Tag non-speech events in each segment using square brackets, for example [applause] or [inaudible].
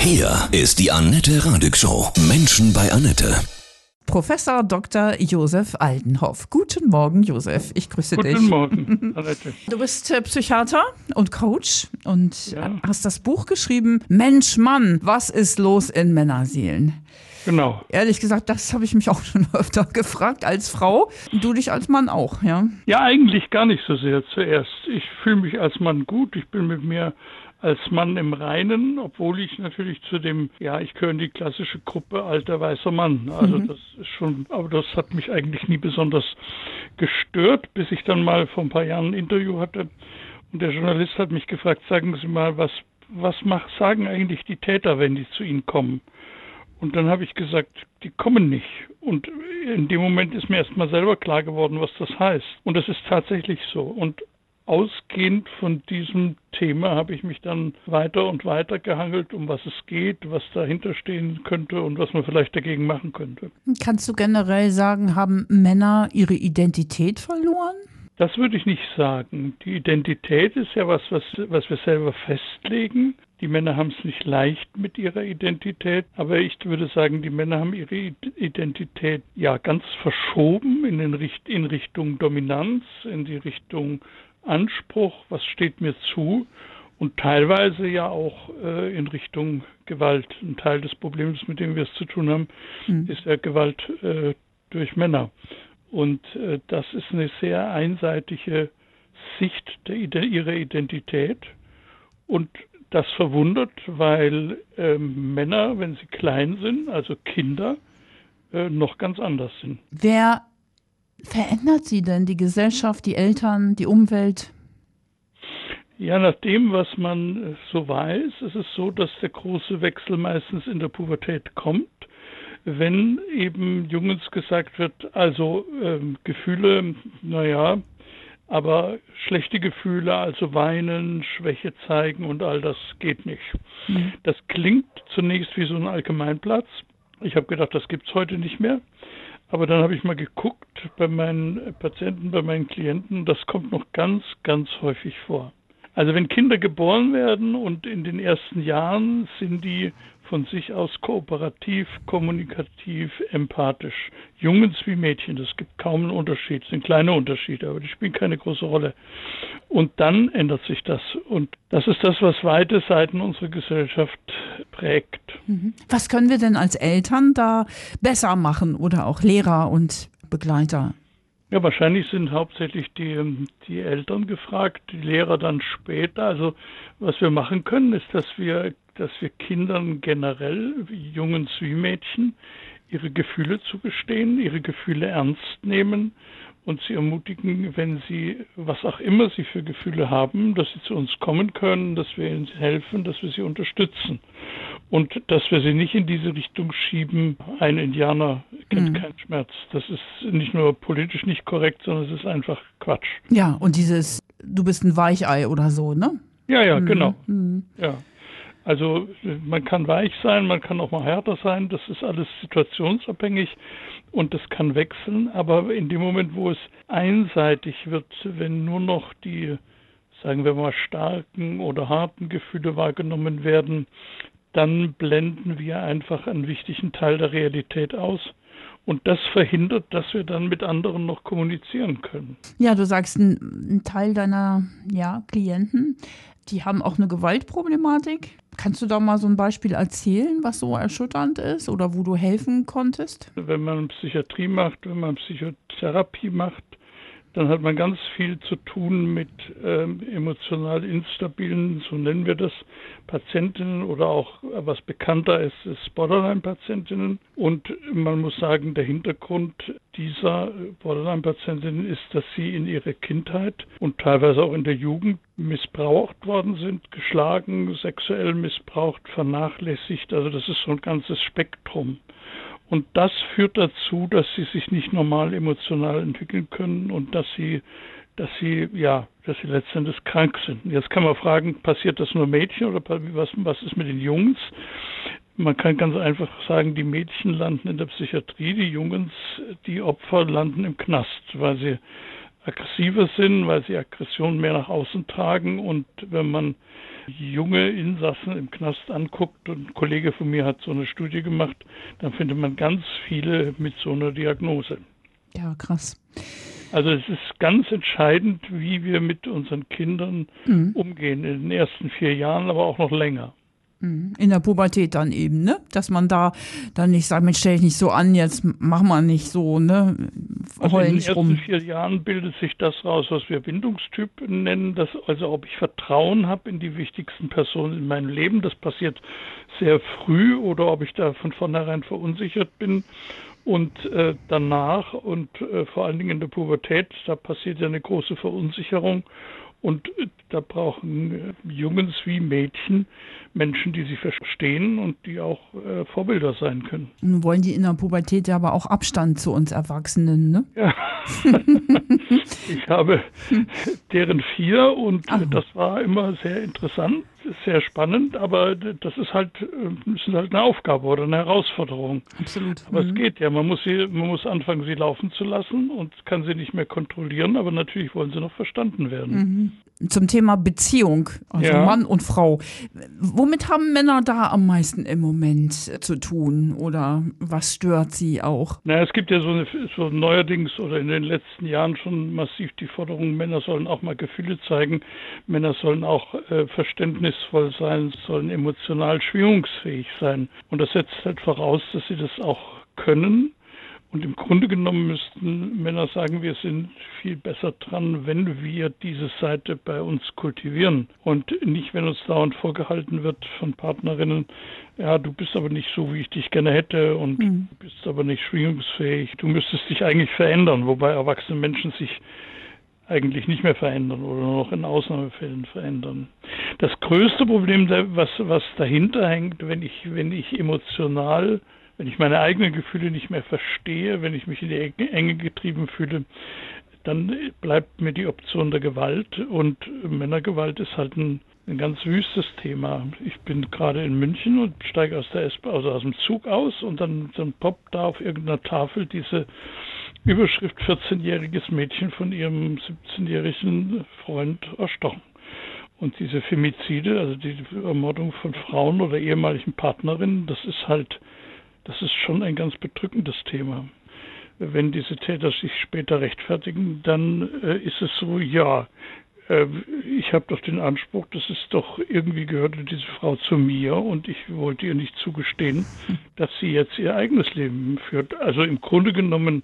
Hier ist die Annette Radig Show. Menschen bei Annette. Professor Dr. Josef Aldenhoff. Guten Morgen, Josef. Ich grüße Guten dich. Guten Morgen, [laughs] Annette. Du bist äh, Psychiater und Coach und Ja. hast das Buch geschrieben, Mensch, Mann, was ist los in Männerseelen? Genau. Ehrlich gesagt, das habe ich mich auch [laughs] schon öfter gefragt als Frau. Du dich als Mann auch, ja? Ja, eigentlich gar nicht so sehr zuerst. Ich fühle mich als Mann gut. Ich bin mit mir als Mann im Reinen, obwohl ich natürlich zu dem, ja, ich gehöre in die klassische Gruppe alter weißer Mann. Also das ist schon, aber das hat mich eigentlich nie besonders gestört, bis ich dann mal vor ein paar Jahren ein Interview hatte und der Journalist hat mich gefragt, sagen Sie mal, was, was mach, sagen eigentlich die Täter, wenn die zu Ihnen kommen? Und dann habe ich gesagt, die kommen nicht. Und in dem Moment ist mir erst mal selber klar geworden, was das heißt. Und das ist tatsächlich so. Und ausgehend von diesem Thema habe ich mich dann weiter und weiter gehangelt, um was es geht, was dahinter stehen könnte und was man vielleicht dagegen machen könnte. Kannst du generell sagen, haben Männer ihre Identität verloren? Das würde ich nicht sagen. Die Identität ist ja was, was, was wir selber festlegen. Die Männer haben es nicht leicht mit ihrer Identität, aber ich würde sagen, die Männer haben ihre Identität ja ganz verschoben in, den Richt in Richtung Dominanz, in die Richtung Anspruch, was steht mir zu und teilweise ja auch äh, in Richtung Gewalt. Ein Teil des Problems, mit dem wir es zu tun haben, Hm. ist ja Gewalt äh, durch Männer. Und äh, das ist eine sehr einseitige Sicht der, ihrer Identität. Und das verwundert, weil ähm, Männer, wenn sie klein sind, also Kinder, äh, noch ganz anders sind. Wer verändert sie denn? Die Gesellschaft, die Eltern, die Umwelt? Ja, nach dem, was man äh, so weiß, ist es so, dass der große Wechsel meistens in der Pubertät kommt, wenn eben Jungs gesagt wird, also ähm, Gefühle, naja, aber schlechte Gefühle, also weinen, Schwäche zeigen und all das geht nicht. Das klingt zunächst wie so ein Allgemeinplatz. Ich habe gedacht, das gibt's heute nicht mehr. Aber dann habe ich mal geguckt bei meinen Patienten, bei meinen Klienten, das kommt noch ganz, ganz häufig vor. Also wenn Kinder geboren werden und in den ersten Jahren sind die von sich aus kooperativ, kommunikativ, empathisch. Jungs wie Mädchen, das gibt kaum einen Unterschied, es sind kleine Unterschiede, aber die spielen keine große Rolle. Und dann ändert sich das. Und das ist das, was weite Seiten unserer Gesellschaft prägt. Was können wir denn als Eltern da besser machen oder auch Lehrer und Begleiter? Ja, wahrscheinlich sind hauptsächlich die, ähm, die Eltern gefragt, die Lehrer dann später. Also was wir machen können, ist, dass wir, dass wir Kindern generell, wie Jungs wie Mädchen, ihre Gefühle zugestehen, ihre Gefühle ernst nehmen und sie ermutigen, wenn sie, was auch immer sie für Gefühle haben, dass sie zu uns kommen können, dass wir ihnen helfen, dass wir sie unterstützen. Und dass wir sie nicht in diese Richtung schieben, ein Indianer kennt keinen Schmerz. Das ist nicht nur politisch nicht korrekt, sondern es ist einfach Quatsch. Ja, und dieses, du bist ein Weichei oder so, ne? Ja, ja, genau. Ja. Also man kann weich sein, man kann auch mal härter sein, das ist alles situationsabhängig und das kann wechseln, aber in dem Moment, wo es einseitig wird, wenn nur noch die, sagen wir mal, starken oder harten Gefühle wahrgenommen werden, dann blenden wir einfach einen wichtigen Teil der Realität aus. Und das verhindert, dass wir dann mit anderen noch kommunizieren können. Ja, du sagst, ein, ein Teil deiner ja, Klienten, die haben auch eine Gewaltproblematik. Kannst du da mal so ein Beispiel erzählen, was so erschütternd ist oder wo du helfen konntest? Wenn man Psychiatrie macht, wenn man Psychotherapie macht, dann hat man ganz viel zu tun mit ähm, emotional instabilen, so nennen wir das, Patientinnen oder auch, äh, was bekannter ist, ist Borderline-Patientinnen. Und man muss sagen, der Hintergrund dieser Borderline-Patientinnen ist, dass sie in ihrer Kindheit und teilweise auch in der Jugend missbraucht worden sind, geschlagen, sexuell missbraucht, vernachlässigt. Also das ist so ein ganzes Spektrum. Und das führt dazu, dass sie sich nicht normal emotional entwickeln können und dass sie, dass sie, ja, dass sie letztendlich krank sind. Jetzt kann man fragen, passiert das nur Mädchen oder was, was ist mit den Jungs? Man kann ganz einfach sagen, die Mädchen landen in der Psychiatrie, die Jungs, die Opfer landen im Knast, weil sie aggressiver sind, weil sie Aggression mehr nach außen tragen und wenn man junge Insassen im Knast anguckt und ein Kollege von mir hat so eine Studie gemacht, dann findet man ganz viele mit so einer Diagnose. Ja, krass. Also es ist ganz entscheidend, wie wir mit unseren Kindern mhm. umgehen in den ersten vier Jahren, aber auch noch länger. Mhm. In der Pubertät dann eben, ne? Dass man da dann nicht sagt, Mensch, stell dich nicht so an, jetzt mach mal nicht so, ne? Also in den ersten rum. vier Jahren bildet sich das raus, was wir Bindungstyp nennen, dass, also ob ich Vertrauen habe in die wichtigsten Personen in meinem Leben, das passiert sehr früh, oder ob ich da von vornherein verunsichert bin. Und äh, danach und äh, vor allen Dingen in der Pubertät, da passiert ja eine große Verunsicherung. Und äh, da brauchen äh, Jungs wie Mädchen Menschen, die sie verstehen und die auch äh, Vorbilder sein können. Nun wollen die in der Pubertät ja aber auch Abstand zu uns Erwachsenen, ne? Ja. [laughs] ich habe deren vier und Ach. das war immer sehr interessant sehr spannend, aber das ist halt, äh, ist halt eine Aufgabe oder eine Herausforderung. Absolut. Aber mhm. es geht ja. Man muss sie, man muss anfangen, sie laufen zu lassen und kann sie nicht mehr kontrollieren, aber natürlich wollen sie noch verstanden werden. Mhm zum Thema Beziehung, also ja. Mann und Frau. Womit haben Männer da am meisten im Moment zu tun oder was stört sie auch? Na, es gibt ja so, eine, so neuerdings oder in den letzten Jahren schon massiv die Forderung, Männer sollen auch mal Gefühle zeigen, Männer sollen auch äh, verständnisvoll sein, sollen emotional schwingungsfähig sein. Und das setzt halt voraus, dass sie das auch können und im Grunde genommen müssten Männer sagen, wir sind viel besser dran, wenn wir diese Seite bei uns kultivieren und nicht, wenn uns dauernd vorgehalten wird von Partnerinnen, ja, du bist aber nicht so, wie ich dich gerne hätte und mhm. du bist aber nicht schwingungsfähig. Du müsstest dich eigentlich verändern, wobei erwachsene Menschen sich eigentlich nicht mehr verändern oder nur noch in Ausnahmefällen verändern. Das größte Problem, was, was dahinter hängt, wenn ich, wenn ich emotional wenn ich meine eigenen Gefühle nicht mehr verstehe, wenn ich mich in die Enge getrieben fühle, dann bleibt mir die Option der Gewalt und Männergewalt ist halt ein, ein ganz wüstes Thema. Ich bin gerade in München und steige aus der s also aus dem Zug aus und dann, dann poppt da auf irgendeiner Tafel diese Überschrift 14-jähriges Mädchen von ihrem 17-jährigen Freund erstochen. Und diese Femizide, also die Ermordung von Frauen oder ehemaligen Partnerinnen, das ist halt das ist schon ein ganz bedrückendes Thema. Wenn diese Täter sich später rechtfertigen, dann äh, ist es so, ja, äh, ich habe doch den Anspruch, das ist doch irgendwie gehörte diese Frau zu mir und ich wollte ihr nicht zugestehen, [laughs] dass sie jetzt ihr eigenes Leben führt. Also im Grunde genommen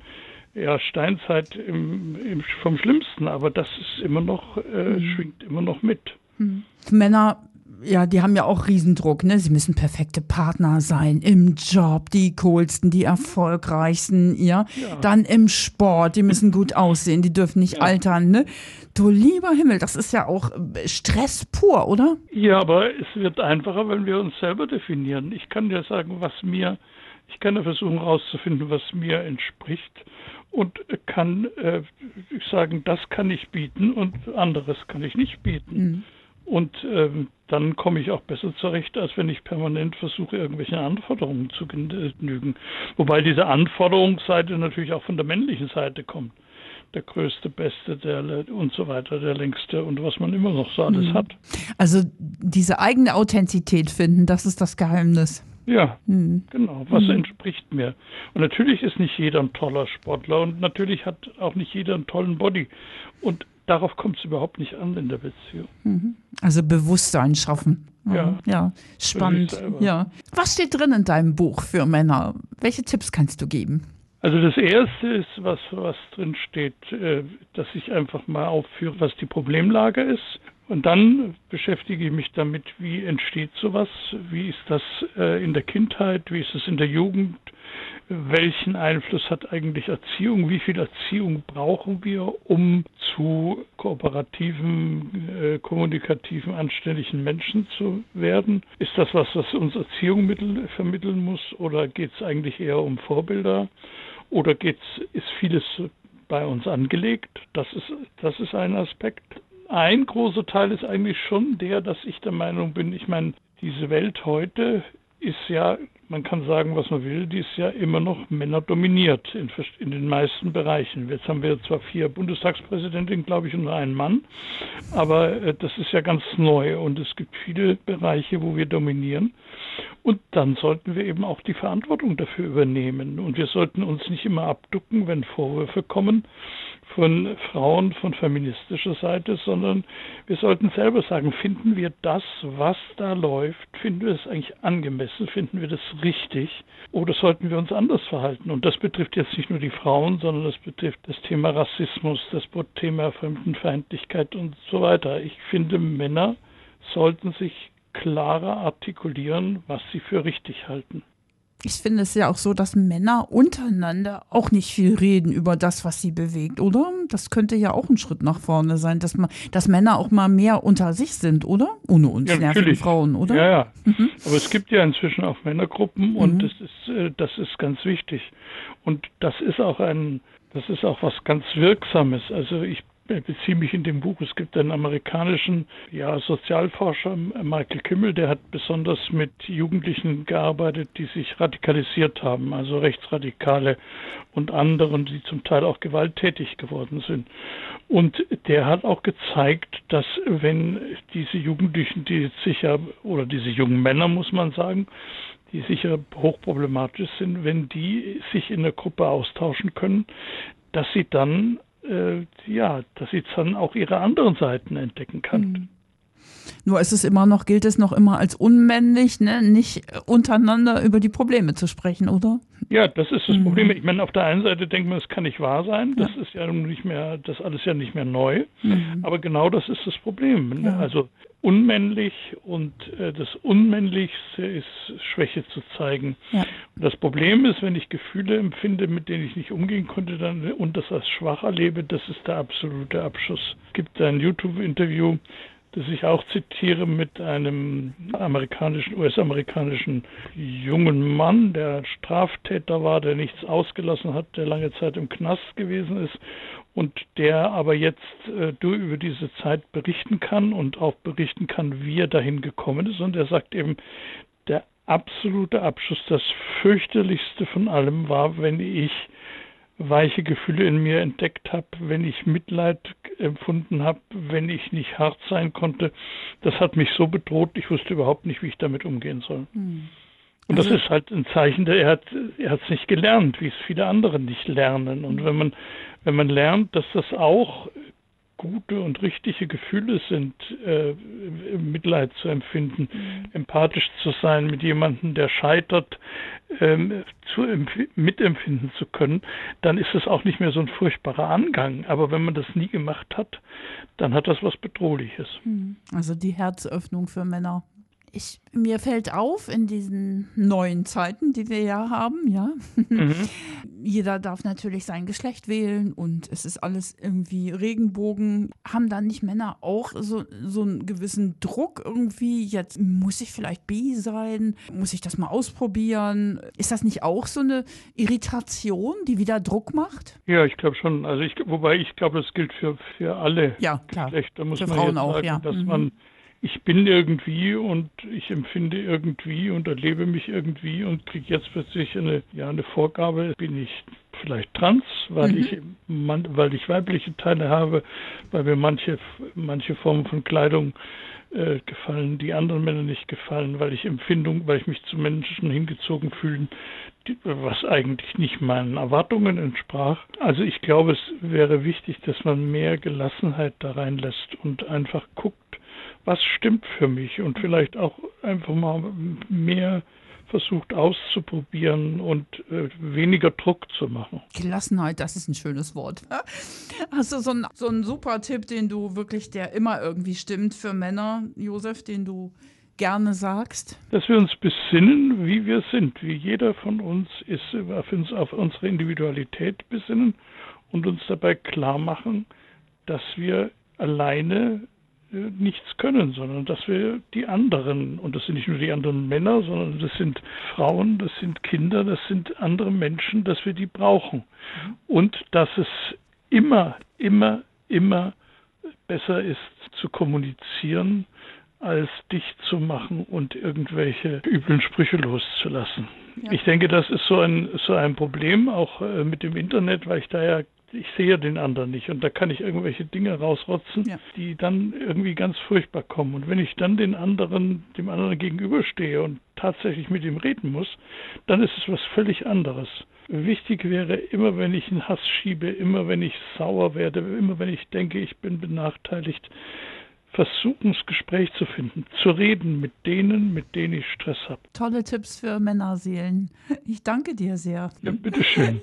ja, Steinzeit im, im, vom Schlimmsten, aber das ist immer noch, äh, mhm. schwingt immer noch mit. Mhm. Männer ja, die haben ja auch Riesendruck, ne? Sie müssen perfekte Partner sein im Job, die coolsten, die erfolgreichsten, ja. ja. Dann im Sport, die müssen gut aussehen, die dürfen nicht ja. altern, ne? Du lieber Himmel, das ist ja auch äh, Stress pur, oder? Ja, aber es wird einfacher, wenn wir uns selber definieren. Ich kann ja sagen, was mir, ich kann ja versuchen herauszufinden, was mir entspricht und kann äh, sagen, das kann ich bieten und anderes kann ich nicht bieten. Mhm. Und ähm, dann komme ich auch besser zurecht, als wenn ich permanent versuche, irgendwelche Anforderungen zu genügen. Wobei diese Anforderungsseite natürlich auch von der männlichen Seite kommt. Der größte, beste, der und so weiter, der längste und was man immer noch so alles mhm. hat. Also diese eigene Authentizität finden, das ist das Geheimnis. Ja, mhm. genau. Was mhm. entspricht mir? Und natürlich ist nicht jeder ein toller Sportler und natürlich hat auch nicht jeder einen tollen Body. Und darauf kommt es überhaupt nicht an in der Beziehung. Mhm. Also Bewusstsein schaffen. Ja, ja. spannend. Ja. Was steht drin in deinem Buch für Männer? Welche Tipps kannst du geben? Also das erste ist, was, was drin steht, äh, dass ich einfach mal aufführe, was die Problemlage ist. Und dann beschäftige ich mich damit, wie entsteht sowas, wie ist das äh, in der Kindheit, wie ist es in der Jugend, welchen Einfluss hat eigentlich Erziehung? Wie viel Erziehung brauchen wir, um zu kooperativen, äh, kommunikativen, anständigen Menschen zu werden? Ist das was, was uns Erziehung mittel, vermitteln muss? Oder geht es eigentlich eher um Vorbilder? Oder geht's, ist vieles bei uns angelegt? Das ist, das ist ein Aspekt. Ein großer Teil ist eigentlich schon der, dass ich der Meinung bin, ich meine, diese Welt heute ist ja man kann sagen, was man will, die ist ja immer noch männerdominiert in, in den meisten Bereichen. Jetzt haben wir zwar vier Bundestagspräsidentinnen, glaube ich, und einen Mann, aber äh, das ist ja ganz neu und es gibt viele Bereiche, wo wir dominieren. Und dann sollten wir eben auch die Verantwortung dafür übernehmen. Und wir sollten uns nicht immer abducken, wenn Vorwürfe kommen von Frauen von feministischer Seite, sondern wir sollten selber sagen, finden wir das, was da läuft, finden wir es eigentlich angemessen, finden wir das richtig oder sollten wir uns anders verhalten? Und das betrifft jetzt nicht nur die Frauen, sondern das betrifft das Thema Rassismus, das Thema Fremdenfeindlichkeit und so weiter. Ich finde, Männer sollten sich klarer artikulieren, was sie für richtig halten ich finde es ja auch so, dass Männer untereinander auch nicht viel reden über das, was sie bewegt, oder? Das könnte ja auch ein Schritt nach vorne sein, dass man, dass Männer auch mal mehr unter sich sind, oder? Ohne uns ja, nervigen Frauen, oder? Ja, ja. Mhm. Aber es gibt ja inzwischen auch Männergruppen und mhm. das ist, äh, das ist ganz wichtig. Und das ist auch ein, das ist auch was ganz Wirksames. Also ich beziehe mich in dem Buch. Es gibt einen amerikanischen ja, Sozialforscher, Michael Kimmel, der hat besonders mit Jugendlichen gearbeitet, die sich radikalisiert haben, also Rechtsradikale und anderen, die zum Teil auch gewalttätig geworden sind. Und der hat auch gezeigt, dass wenn diese Jugendlichen, die sicher, oder diese jungen Männer, muss man sagen, die sicher hochproblematisch sind, wenn die sich in der Gruppe austauschen können, dass sie dann äh, ja, dass sie dann auch ihre anderen Seiten entdecken kann. Mhm. Nur ist es immer noch, gilt es noch immer als unmännlich, ne? nicht untereinander über die Probleme zu sprechen, oder? Ja, das ist das mhm. Problem. Ich meine, auf der einen Seite denkt man, es kann nicht wahr sein. Das ja. ist ja nicht mehr, das alles ja nicht mehr neu. Mhm. Aber genau das ist das Problem. Ja. Also unmännlich und äh, das Unmännlichste ist Schwäche zu zeigen. Ja. das Problem ist, wenn ich Gefühle empfinde, mit denen ich nicht umgehen konnte dann, und das als schwach erlebe, das ist der absolute Abschuss. Es gibt ein YouTube-Interview, das ich auch zitiere mit einem amerikanischen, US-amerikanischen jungen Mann, der Straftäter war, der nichts ausgelassen hat, der lange Zeit im Knast gewesen ist und der aber jetzt äh, über diese Zeit berichten kann und auch berichten kann, wie er dahin gekommen ist. Und er sagt eben, der absolute Abschluss, das fürchterlichste von allem war, wenn ich weiche Gefühle in mir entdeckt habe, wenn ich Mitleid empfunden habe, wenn ich nicht hart sein konnte. Das hat mich so bedroht, ich wusste überhaupt nicht, wie ich damit umgehen soll. Mhm. Und das also ist halt ein Zeichen, der er hat er hat es nicht gelernt, wie es viele andere nicht lernen. Und wenn man wenn man lernt, dass das auch gute und richtige Gefühle sind, äh, Mitleid zu empfinden, mhm. empathisch zu sein, mit jemandem, der scheitert, ähm, zu mitempfinden zu können, dann ist es auch nicht mehr so ein furchtbarer Angang. Aber wenn man das nie gemacht hat, dann hat das was Bedrohliches. Mhm. Also die Herzöffnung für Männer ich, mir fällt auf in diesen neuen Zeiten, die wir ja haben, ja. Mhm. [laughs] Jeder darf natürlich sein Geschlecht wählen und es ist alles irgendwie Regenbogen. Haben dann nicht Männer auch so, so einen gewissen Druck irgendwie? Jetzt muss ich vielleicht B sein? Muss ich das mal ausprobieren? Ist das nicht auch so eine Irritation, die wieder Druck macht? Ja, ich glaube schon. Also ich, wobei ich glaube, das gilt für, für alle ja, klar. Geschlechter, muss für man Frauen auch, sagen, ja. dass mhm. man ich bin irgendwie und ich empfinde irgendwie und erlebe mich irgendwie und kriege jetzt plötzlich eine, ja, eine Vorgabe, bin ich vielleicht trans, weil mhm. ich man, weil ich weibliche Teile habe, weil mir manche manche Formen von Kleidung äh, gefallen, die anderen Männern nicht gefallen, weil ich Empfindung, weil ich mich zu Menschen hingezogen fühle, die, was eigentlich nicht meinen Erwartungen entsprach. Also ich glaube, es wäre wichtig, dass man mehr Gelassenheit da reinlässt und einfach guckt, was stimmt für mich und vielleicht auch einfach mal mehr versucht auszuprobieren und äh, weniger Druck zu machen. Gelassenheit, das ist ein schönes Wort. [laughs] Hast du so einen, so einen super Tipp, den du wirklich, der immer irgendwie stimmt für Männer, Josef, den du gerne sagst? Dass wir uns besinnen, wie wir sind, wie jeder von uns ist, auf, uns, auf unsere Individualität besinnen und uns dabei klar machen, dass wir alleine nichts können, sondern dass wir die anderen, und das sind nicht nur die anderen Männer, sondern das sind Frauen, das sind Kinder, das sind andere Menschen, dass wir die brauchen. Und dass es immer, immer, immer besser ist zu kommunizieren, als dicht zu machen und irgendwelche üblen Sprüche loszulassen. Ja. Ich denke, das ist so ein, so ein Problem auch äh, mit dem Internet, weil ich da ja ich sehe den anderen nicht und da kann ich irgendwelche Dinge rausrotzen, ja. die dann irgendwie ganz furchtbar kommen. Und wenn ich dann den anderen, dem anderen gegenüberstehe und tatsächlich mit ihm reden muss, dann ist es was völlig anderes. Wichtig wäre immer, wenn ich einen Hass schiebe, immer wenn ich sauer werde, immer wenn ich denke, ich bin benachteiligt, versuchen, das Gespräch zu finden, zu reden mit denen, mit denen ich Stress habe. Tolle Tipps für Männerseelen. Ich danke dir sehr. Ja, bitteschön. [laughs]